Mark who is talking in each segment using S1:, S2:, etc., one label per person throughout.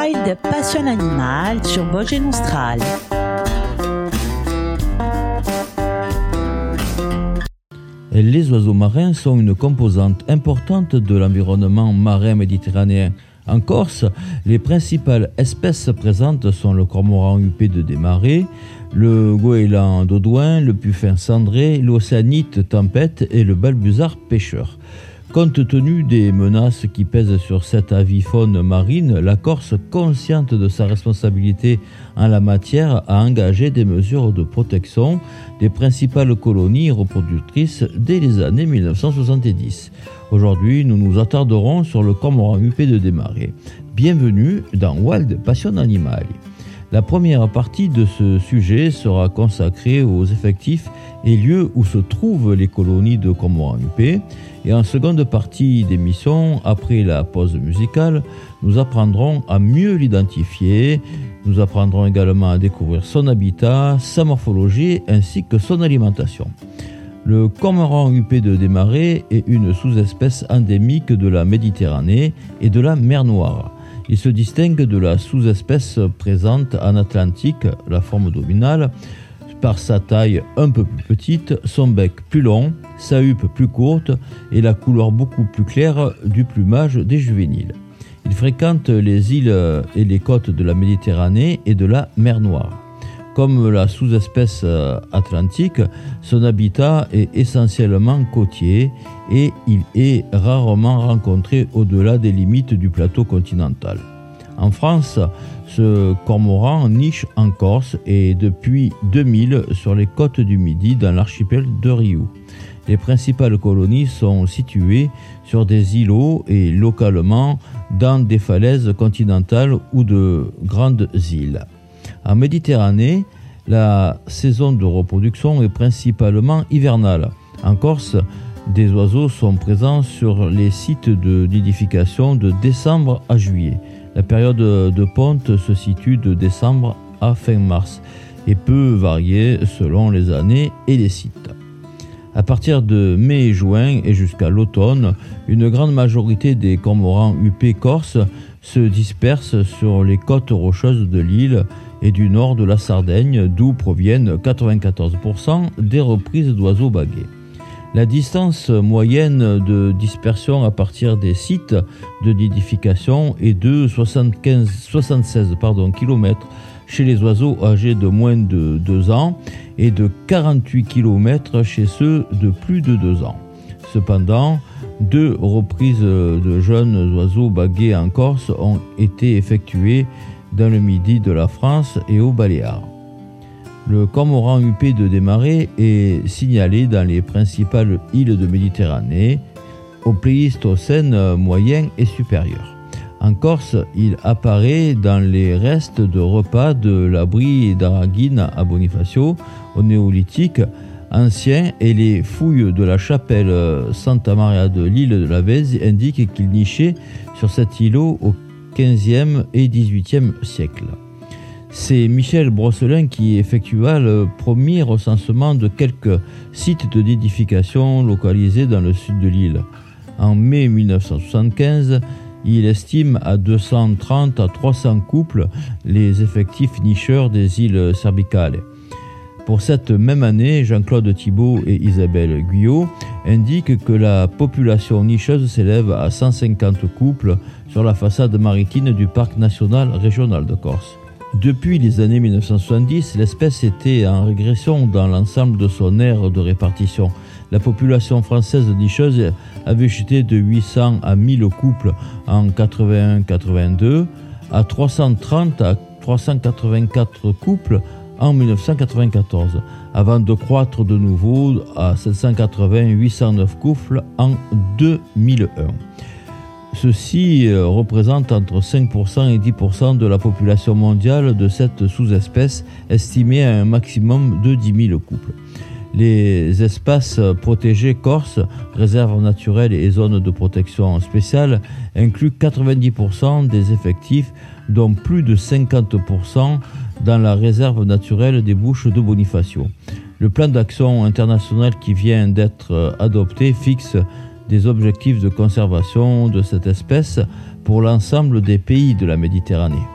S1: Wild Passion Animal sur Vosges Austral.
S2: Les oiseaux marins sont une composante importante de l'environnement marin méditerranéen. En Corse, les principales espèces présentes sont le cormoran huppé de démarré, le goéland d'Audouin, le puffin cendré, l'océanite tempête et le balbuzard pêcheur. Compte tenu des menaces qui pèsent sur cette avifaune marine, la Corse, consciente de sa responsabilité en la matière, a engagé des mesures de protection des principales colonies reproductrices dès les années 1970. Aujourd'hui, nous nous attarderons sur le cormoran huppé de démarrer. Bienvenue dans Wild Passion Animal. La première partie de ce sujet sera consacrée aux effectifs et lieux où se trouvent les colonies de cormorans huppés. Et en seconde partie d'émission, après la pause musicale, nous apprendrons à mieux l'identifier. Nous apprendrons également à découvrir son habitat, sa morphologie ainsi que son alimentation. Le cormoran huppé de démarré est une sous-espèce endémique de la Méditerranée et de la mer Noire. Il se distingue de la sous-espèce présente en Atlantique, la forme dominale, par sa taille un peu plus petite, son bec plus long, sa huppe plus courte et la couleur beaucoup plus claire du plumage des juvéniles. Il fréquente les îles et les côtes de la Méditerranée et de la mer Noire. Comme la sous-espèce atlantique, son habitat est essentiellement côtier et il est rarement rencontré au-delà des limites du plateau continental. En France, ce cormoran niche en Corse et depuis 2000 sur les côtes du Midi dans l'archipel de Riou. Les principales colonies sont situées sur des îlots et localement dans des falaises continentales ou de grandes îles. En Méditerranée, la saison de reproduction est principalement hivernale. En Corse, des oiseaux sont présents sur les sites de nidification de décembre à juillet. La période de ponte se situe de décembre à fin mars et peut varier selon les années et les sites. À partir de mai et juin et jusqu'à l'automne, une grande majorité des cormorans huppés corses se dispersent sur les côtes rocheuses de l'île et du nord de la Sardaigne, d'où proviennent 94% des reprises d'oiseaux baguets. La distance moyenne de dispersion à partir des sites de nidification est de 75, 76 pardon, km chez les oiseaux âgés de moins de 2 ans et de 48 km chez ceux de plus de 2 ans. Cependant, deux reprises de jeunes oiseaux bagués en Corse ont été effectuées dans le midi de la France et aux Baléares. Le cormoran huppé de démarrer est signalé dans les principales îles de Méditerranée, au Pléistocène moyen et supérieur. En Corse, il apparaît dans les restes de repas de l'abri d'Araguine à Bonifacio, au néolithique ancien, et les fouilles de la chapelle Santa Maria de l'île de la Vèze indiquent qu'il nichait sur cet îlot au XVIIIe. C'est Michel Brosselin qui effectua le premier recensement de quelques sites de localisés dans le sud de l'île. En mai 1975, il estime à 230 à 300 couples les effectifs nicheurs des îles Cerbicales. Pour cette même année, Jean-Claude Thibault et Isabelle Guyot indiquent que la population nicheuse s'élève à 150 couples sur la façade maritime du parc national régional de Corse. Depuis les années 1970, l'espèce était en régression dans l'ensemble de son aire de répartition. La population française nicheuse avait chuté de 800 à 1000 couples en 81-82 à 330 à 384 couples en 1994, avant de croître de nouveau à 780-809 couples en 2001. Ceci représente entre 5% et 10% de la population mondiale de cette sous-espèce, estimée à un maximum de 10 000 couples. Les espaces protégés corse, réserves naturelles et zones de protection spéciale incluent 90% des effectifs, dont plus de 50% dans la réserve naturelle des Bouches de Bonifacio. Le plan d'action international qui vient d'être adopté fixe des objectifs de conservation de cette espèce pour l'ensemble des pays de la Méditerranée.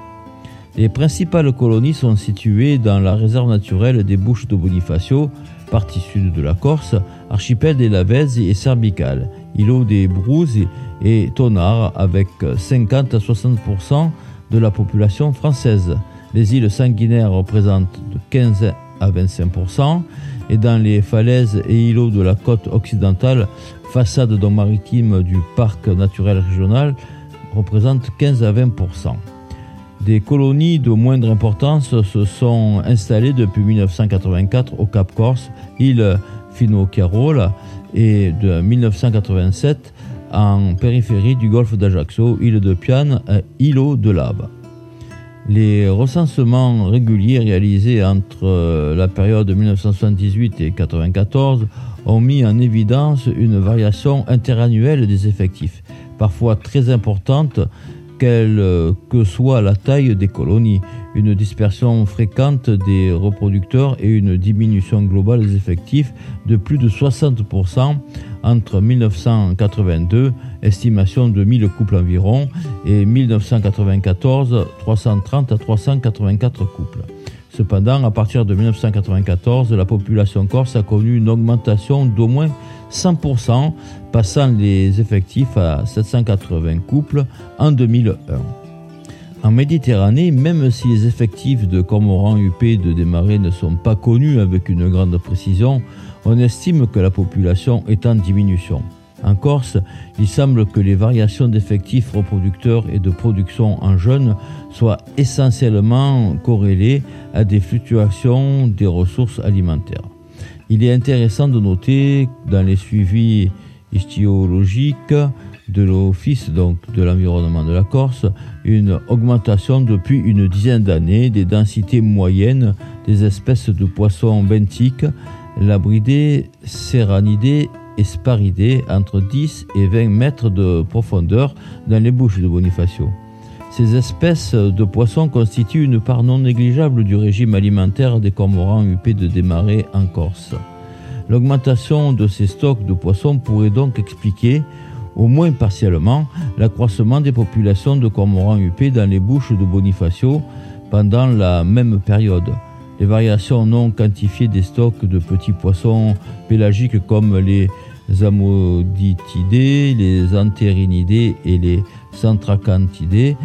S2: Les principales colonies sont situées dans la réserve naturelle des Bouches de Bonifacio, partie sud de la Corse, archipel des Lavezzi et Cerbical, îlot des Brouses et Tonard avec 50 à 60% de la population française. Les îles sanguinaires représentent de 15 à 25% et dans les falaises et îlots de la côte occidentale, façade maritime du parc naturel régional représente 15 à 20%. Des colonies de moindre importance se sont installées depuis 1984 au Cap Corse, île Fino-Carole, et de 1987 en périphérie du golfe d'Ajaccio, île de Piane îlot de Lave. Les recensements réguliers réalisés entre la période 1978 et 1994 ont mis en évidence une variation interannuelle des effectifs, parfois très importante, quelle que soit la taille des colonies, une dispersion fréquente des reproducteurs et une diminution globale des effectifs de plus de 60% entre 1982, estimation de 1000 couples environ, et 1994, 330 à 384 couples. Cependant, à partir de 1994, la population corse a connu une augmentation d'au moins 100%, passant les effectifs à 780 couples en 2001. En Méditerranée, même si les effectifs de cormorans huppés de démarrer ne sont pas connus avec une grande précision, on estime que la population est en diminution. En Corse, il semble que les variations d'effectifs reproducteurs et de production en jeunes soient essentiellement corrélées à des fluctuations des ressources alimentaires. Il est intéressant de noter dans les suivis histologiques de l'Office de l'environnement de la Corse une augmentation depuis une dizaine d'années des densités moyennes des espèces de poissons benthiques, labridés, serranidés et sparidés entre 10 et 20 mètres de profondeur dans les bouches de Bonifacio. Ces espèces de poissons constituent une part non négligeable du régime alimentaire des cormorans huppés de démarrer en Corse. L'augmentation de ces stocks de poissons pourrait donc expliquer au moins partiellement, l'accroissement des populations de cormorans huppés dans les bouches de Bonifacio pendant la même période. Les variations non quantifiées des stocks de petits poissons pélagiques comme les amoditidés, les antérinidés et les centracantidés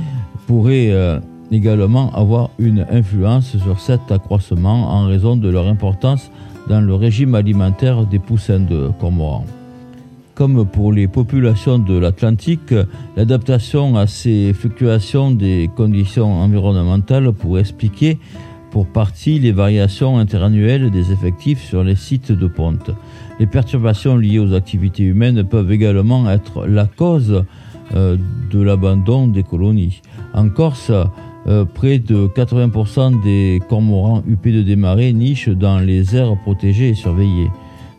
S2: pourraient euh, également avoir une influence sur cet accroissement en raison de leur importance dans le régime alimentaire des poussins de cormorans. Comme pour les populations de l'Atlantique, l'adaptation à ces fluctuations des conditions environnementales pourrait expliquer pour partie les variations interannuelles des effectifs sur les sites de ponte. Les perturbations liées aux activités humaines peuvent également être la cause euh, de l'abandon des colonies. En Corse, euh, près de 80% des cormorans huppés de démarrer nichent dans les aires protégées et surveillées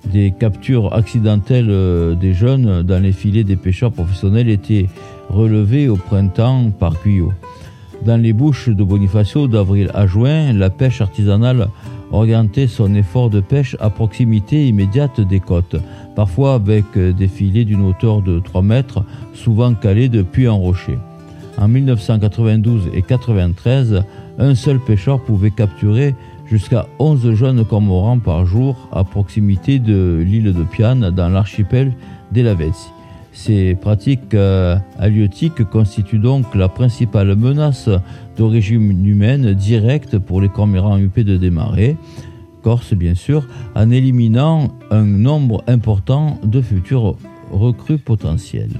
S2: des captures accidentelles euh, des jeunes dans les filets des pêcheurs professionnels étaient relevées au printemps par Cuyo. Dans les bouches de Bonifacio d'avril à juin, la pêche artisanale orientait son effort de pêche à proximité immédiate des côtes, parfois avec des filets d'une hauteur de 3 mètres, souvent calés depuis un rocher. En 1992 et 1993, un seul pêcheur pouvait capturer jusqu'à 11 jeunes cormorans par jour à proximité de l'île de Piane dans l'archipel des Lavezzi. Ces pratiques euh, halieutiques constituent donc la principale menace d'origine humaine directe pour les cormorans huppés de démarrer, Corse bien sûr, en éliminant un nombre important de futurs recrues potentielles.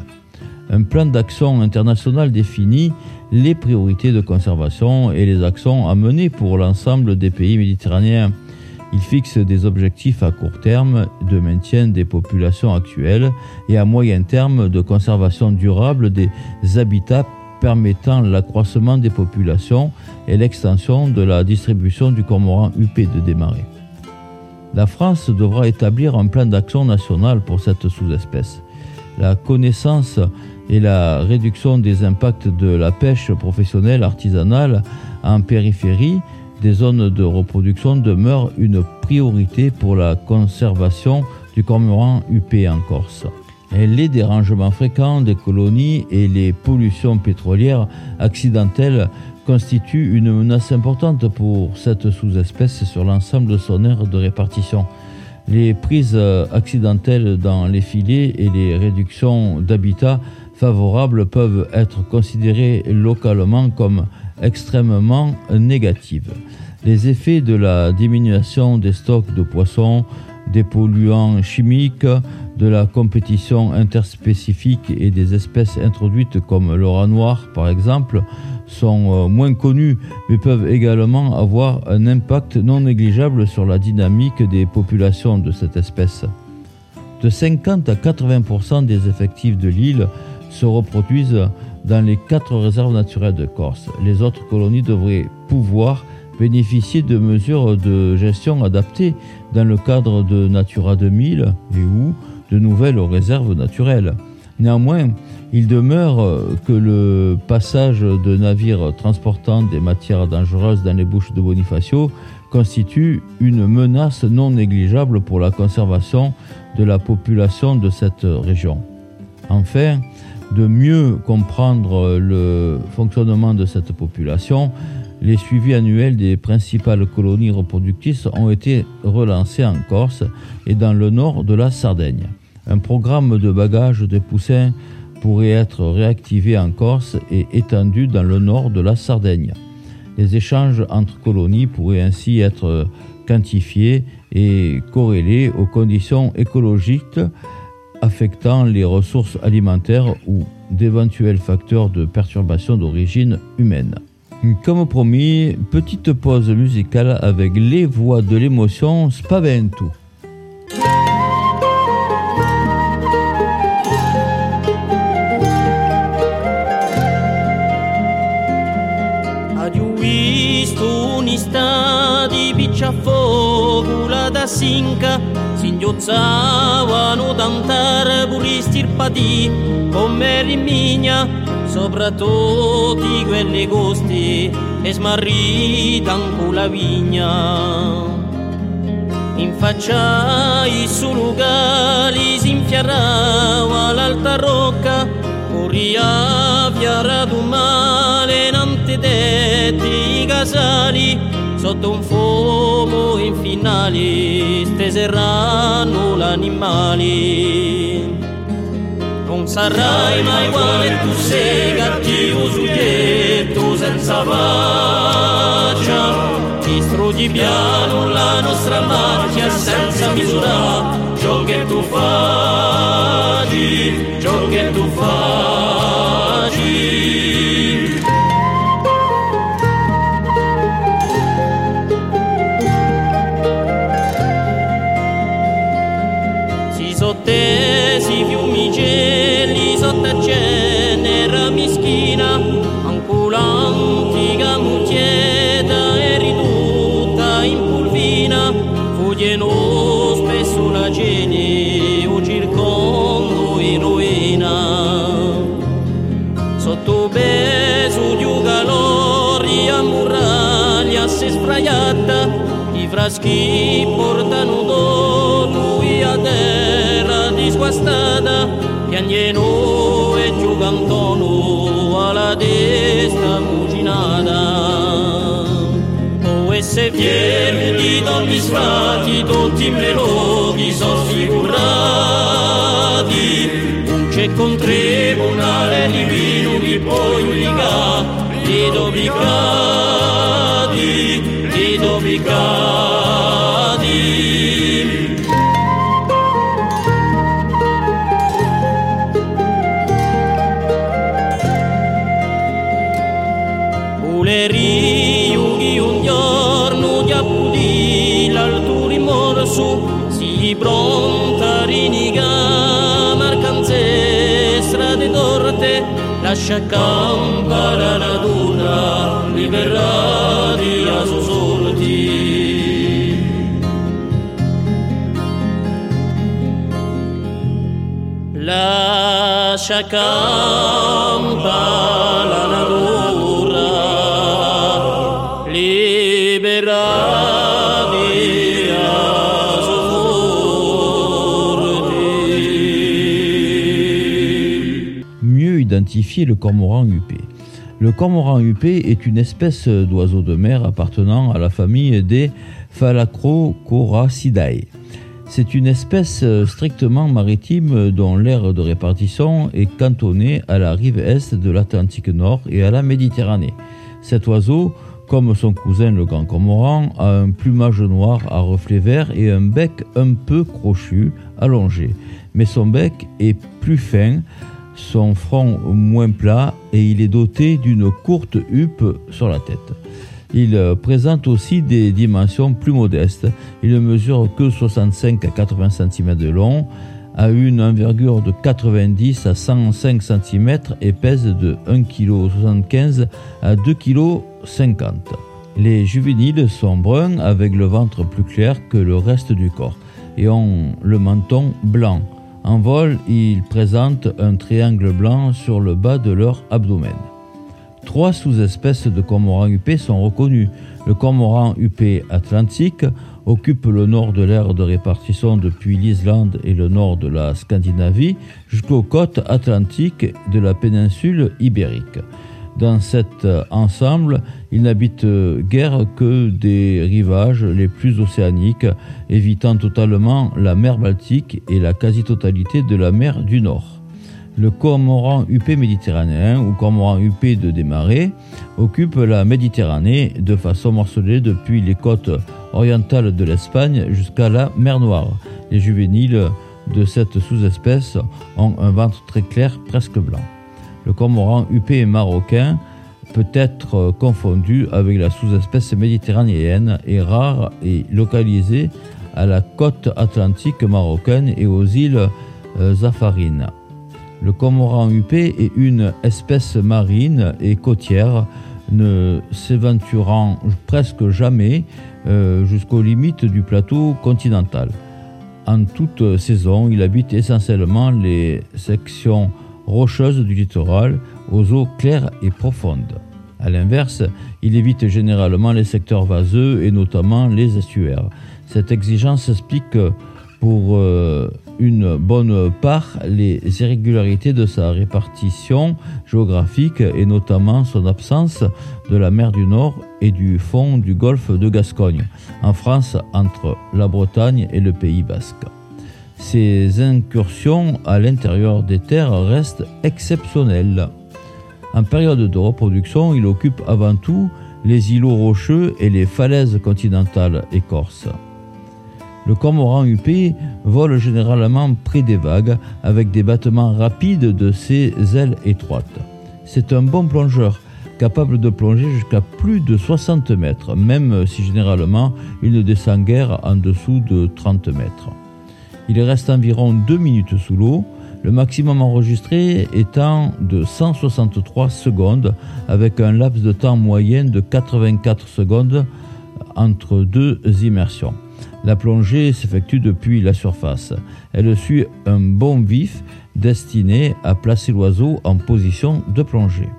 S2: Un plan d'action international définit les priorités de conservation et les actions à mener pour l'ensemble des pays méditerranéens. Il fixe des objectifs à court terme de maintien des populations actuelles et à moyen terme de conservation durable des habitats permettant l'accroissement des populations et l'extension de la distribution du cormoran huppé de démarrer. La France devra établir un plan d'action national pour cette sous-espèce. La connaissance et la réduction des impacts de la pêche professionnelle artisanale en périphérie des zones de reproduction demeure une priorité pour la conservation du cormoran huppé en Corse. Les dérangements fréquents des colonies et les pollutions pétrolières accidentelles constituent une menace importante pour cette sous-espèce sur l'ensemble de son aire de répartition. Les prises accidentelles dans les filets et les réductions d'habitat favorables peuvent être considérées localement comme extrêmement négatives. Les effets de la diminution des stocks de poissons, des polluants chimiques, de la compétition interspécifique et des espèces introduites comme le rat noir par exemple sont euh, moins connus mais peuvent également avoir un impact non négligeable sur la dynamique des populations de cette espèce. De 50 à 80% des effectifs de l'île se reproduisent dans les quatre réserves naturelles de Corse. Les autres colonies devraient pouvoir bénéficier de mesures de gestion adaptées dans le cadre de Natura 2000 et ou de nouvelles réserves naturelles. Néanmoins, il demeure que le passage de navires transportant des matières dangereuses dans les bouches de Bonifacio constitue une menace non négligeable pour la conservation de la population de cette région. Enfin, de mieux comprendre le fonctionnement de cette population, les suivis annuels des principales colonies reproductrices ont été relancés en Corse et dans le nord de la Sardaigne. Un programme de bagages de poussins pourrait être réactivé en Corse et étendu dans le nord de la Sardaigne. Les échanges entre colonies pourraient ainsi être quantifiés et corrélés aux conditions écologiques affectant les ressources alimentaires ou d'éventuels facteurs de perturbation d'origine humaine. Comme promis, petite pause musicale avec les voix de l'émotion Spavento.
S3: protagonista di piccia Picciafogola da Sinca singhiozzavano tantare puri stirpati come rimigna sopra tutti quelli gusti e smarrita ancora la vigna. In faccia i sulugali si infiarrava l'alta rocca corria via radumale nante casali sotto un fuoco infinale steseranno l'animali. Non sarai mai uguale tu sei cattivo soggetto senza faccia. Distruggi piano la nostra macchia senza misura. Ciò che tu fai fuggeno spesso la cene o circondo in ruina. Sotto peso di un calore a muraglia si sfraiata i fraschi portano dono a terra disguastata piagneno e giugantono alla destra o esse fiere di ogni sfatti tutti i melodi sono figurati. Un c'è con tribunale divino di poi unica di dobicati di dobicati pronta riniga marcanze strade torte lascia campa la natura liberati a sorti lascia campa la natura
S2: le cormoran huppé. Le cormoran huppé est une espèce d'oiseau de mer appartenant à la famille des Phalacrocoracidae. C'est une espèce strictement maritime dont l'aire de répartition est cantonnée à la rive est de l'Atlantique Nord et à la Méditerranée. Cet oiseau, comme son cousin le grand cormoran, a un plumage noir à reflets verts et un bec un peu crochu, allongé. Mais son bec est plus fin, son front moins plat et il est doté d'une courte huppe sur la tête. Il présente aussi des dimensions plus modestes. Il ne mesure que 65 à 80 cm de long, a une envergure de 90 à 105 cm et pèse de 1,75 kg à 2,50 kg. Les juvéniles sont bruns avec le ventre plus clair que le reste du corps et ont le menton blanc. En vol, ils présentent un triangle blanc sur le bas de leur abdomen. Trois sous-espèces de cormorans huppés sont reconnues. Le cormoran huppé atlantique occupe le nord de l'aire de répartition depuis l'Islande et le nord de la Scandinavie jusqu'aux côtes atlantiques de la péninsule ibérique. Dans cet ensemble, il n'habite guère que des rivages les plus océaniques, évitant totalement la mer Baltique et la quasi-totalité de la mer du Nord. Le cormoran huppé méditerranéen ou cormoran huppé de démarrée occupe la Méditerranée de façon morcelée depuis les côtes orientales de l'Espagne jusqu'à la mer Noire. Les juvéniles de cette sous-espèce ont un ventre très clair, presque blanc. Le cormoran huppé marocain peut être confondu avec la sous-espèce méditerranéenne et rare et localisée à la côte atlantique marocaine et aux îles Zafarines. Le cormoran huppé est une espèce marine et côtière, ne s'aventurant presque jamais euh, jusqu'aux limites du plateau continental. En toute saison, il habite essentiellement les sections rocheuses du littoral aux eaux claires et profondes. A l'inverse, il évite généralement les secteurs vaseux et notamment les estuaires. Cette exigence explique pour euh, une bonne part les irrégularités de sa répartition géographique et notamment son absence de la mer du Nord et du fond du golfe de Gascogne, en France entre la Bretagne et le Pays basque. Ces incursions à l'intérieur des terres restent exceptionnelles. En période de reproduction, il occupe avant tout les îlots rocheux et les falaises continentales écorces. Le cormoran huppé vole généralement près des vagues avec des battements rapides de ses ailes étroites. C'est un bon plongeur, capable de plonger jusqu'à plus de 60 mètres, même si généralement il ne descend guère en dessous de 30 mètres. Il reste environ 2 minutes sous l'eau, le maximum enregistré étant de 163 secondes avec un laps de temps moyen de 84 secondes entre deux immersions. La plongée s'effectue depuis la surface. Elle suit un bon vif destiné à placer l'oiseau en position de plongée.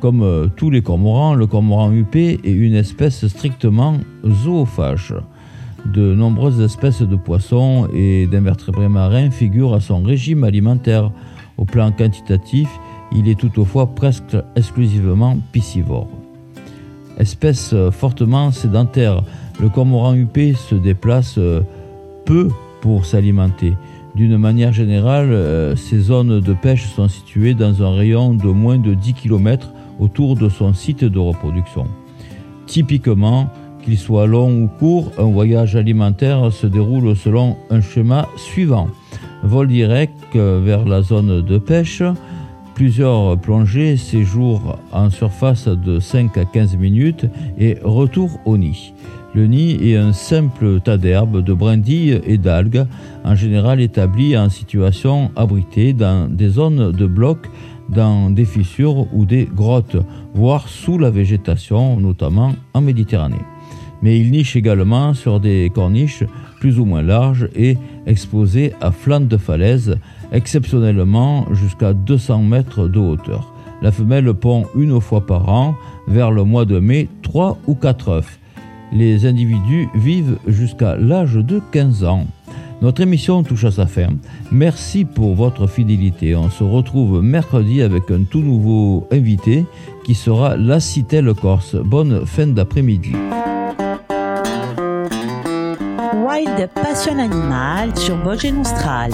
S2: Comme euh, tous les cormorans, le cormoran huppé est une espèce strictement zoophage. De nombreuses espèces de poissons et d'invertébrés marins figurent à son régime alimentaire. Au plan quantitatif, il est toutefois presque exclusivement piscivore. Espèce fortement sédentaire, le cormoran huppé se déplace euh, peu pour s'alimenter. D'une manière générale, euh, ces zones de pêche sont situées dans un rayon de moins de 10 km autour de son site de reproduction. Typiquement, qu'il soit long ou court, un voyage alimentaire se déroule selon un schéma suivant. Vol direct euh, vers la zone de pêche, plusieurs plongées, séjour en surface de 5 à 15 minutes et retour au nid. Le nid est un simple tas d'herbes, de brindilles et d'algues, en général établi en situation abritée dans des zones de blocs, dans des fissures ou des grottes, voire sous la végétation, notamment en Méditerranée. Mais il niche également sur des corniches plus ou moins larges et exposées à flanc de falaise, exceptionnellement jusqu'à 200 mètres de hauteur. La femelle pond une fois par an, vers le mois de mai, 3 ou 4 œufs. Les individus vivent jusqu'à l'âge de 15 ans. Notre émission touche à sa fin. Merci pour votre fidélité. On se retrouve mercredi avec un tout nouveau invité qui sera la Citelle Corse. Bonne fin d'après-midi.
S1: Wild Passion Animal sur Vosges Nostral.